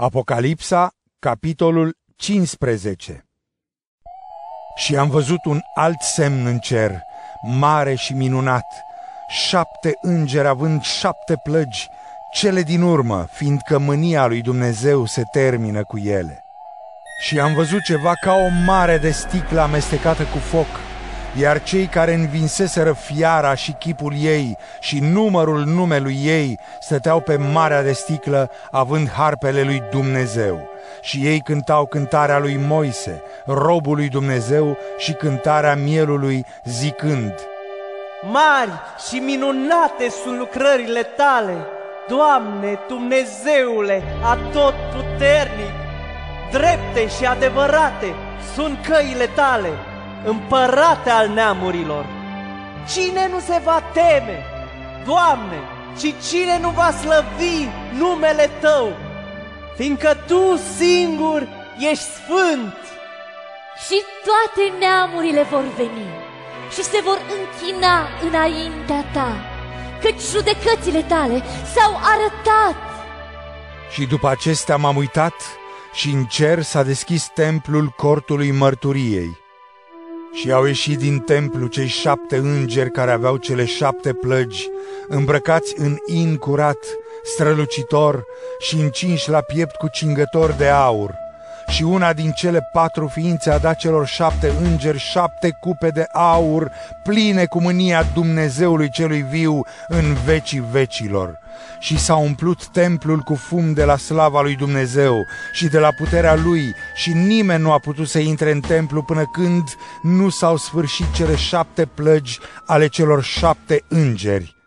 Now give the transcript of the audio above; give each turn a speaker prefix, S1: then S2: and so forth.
S1: Apocalipsa, capitolul 15 Și am văzut un alt semn în cer, mare și minunat, șapte îngeri având șapte plăgi, cele din urmă, fiindcă mânia lui Dumnezeu se termină cu ele. Și am văzut ceva ca o mare de sticlă amestecată cu foc, iar cei care învinseseră fiara și chipul ei și numărul numelui ei stăteau pe marea de sticlă având harpele lui Dumnezeu. Și ei cântau cântarea lui Moise, robul lui Dumnezeu și cântarea mielului zicând
S2: Mari și minunate sunt lucrările tale, Doamne, Dumnezeule, atot puternic, drepte și adevărate sunt căile tale împărate al neamurilor. Cine nu se va teme, Doamne, și cine nu va slăvi numele Tău, fiindcă Tu singur ești sfânt.
S3: Și toate neamurile vor veni și se vor închina înaintea Ta, căci judecățile Tale s-au arătat.
S1: Și după acestea m-am uitat și în cer s-a deschis templul cortului mărturiei și au ieșit din templu cei șapte îngeri care aveau cele șapte plăgi, îmbrăcați în in curat, strălucitor și încinși la piept cu cingător de aur. Și una din cele patru ființe a dat celor șapte îngeri șapte cupe de aur, pline cu mânia Dumnezeului celui viu în vecii vecilor și s-a umplut templul cu fum de la slava lui Dumnezeu și de la puterea lui și nimeni nu a putut să intre în templu până când nu s-au sfârșit cele șapte plăgi ale celor șapte îngeri.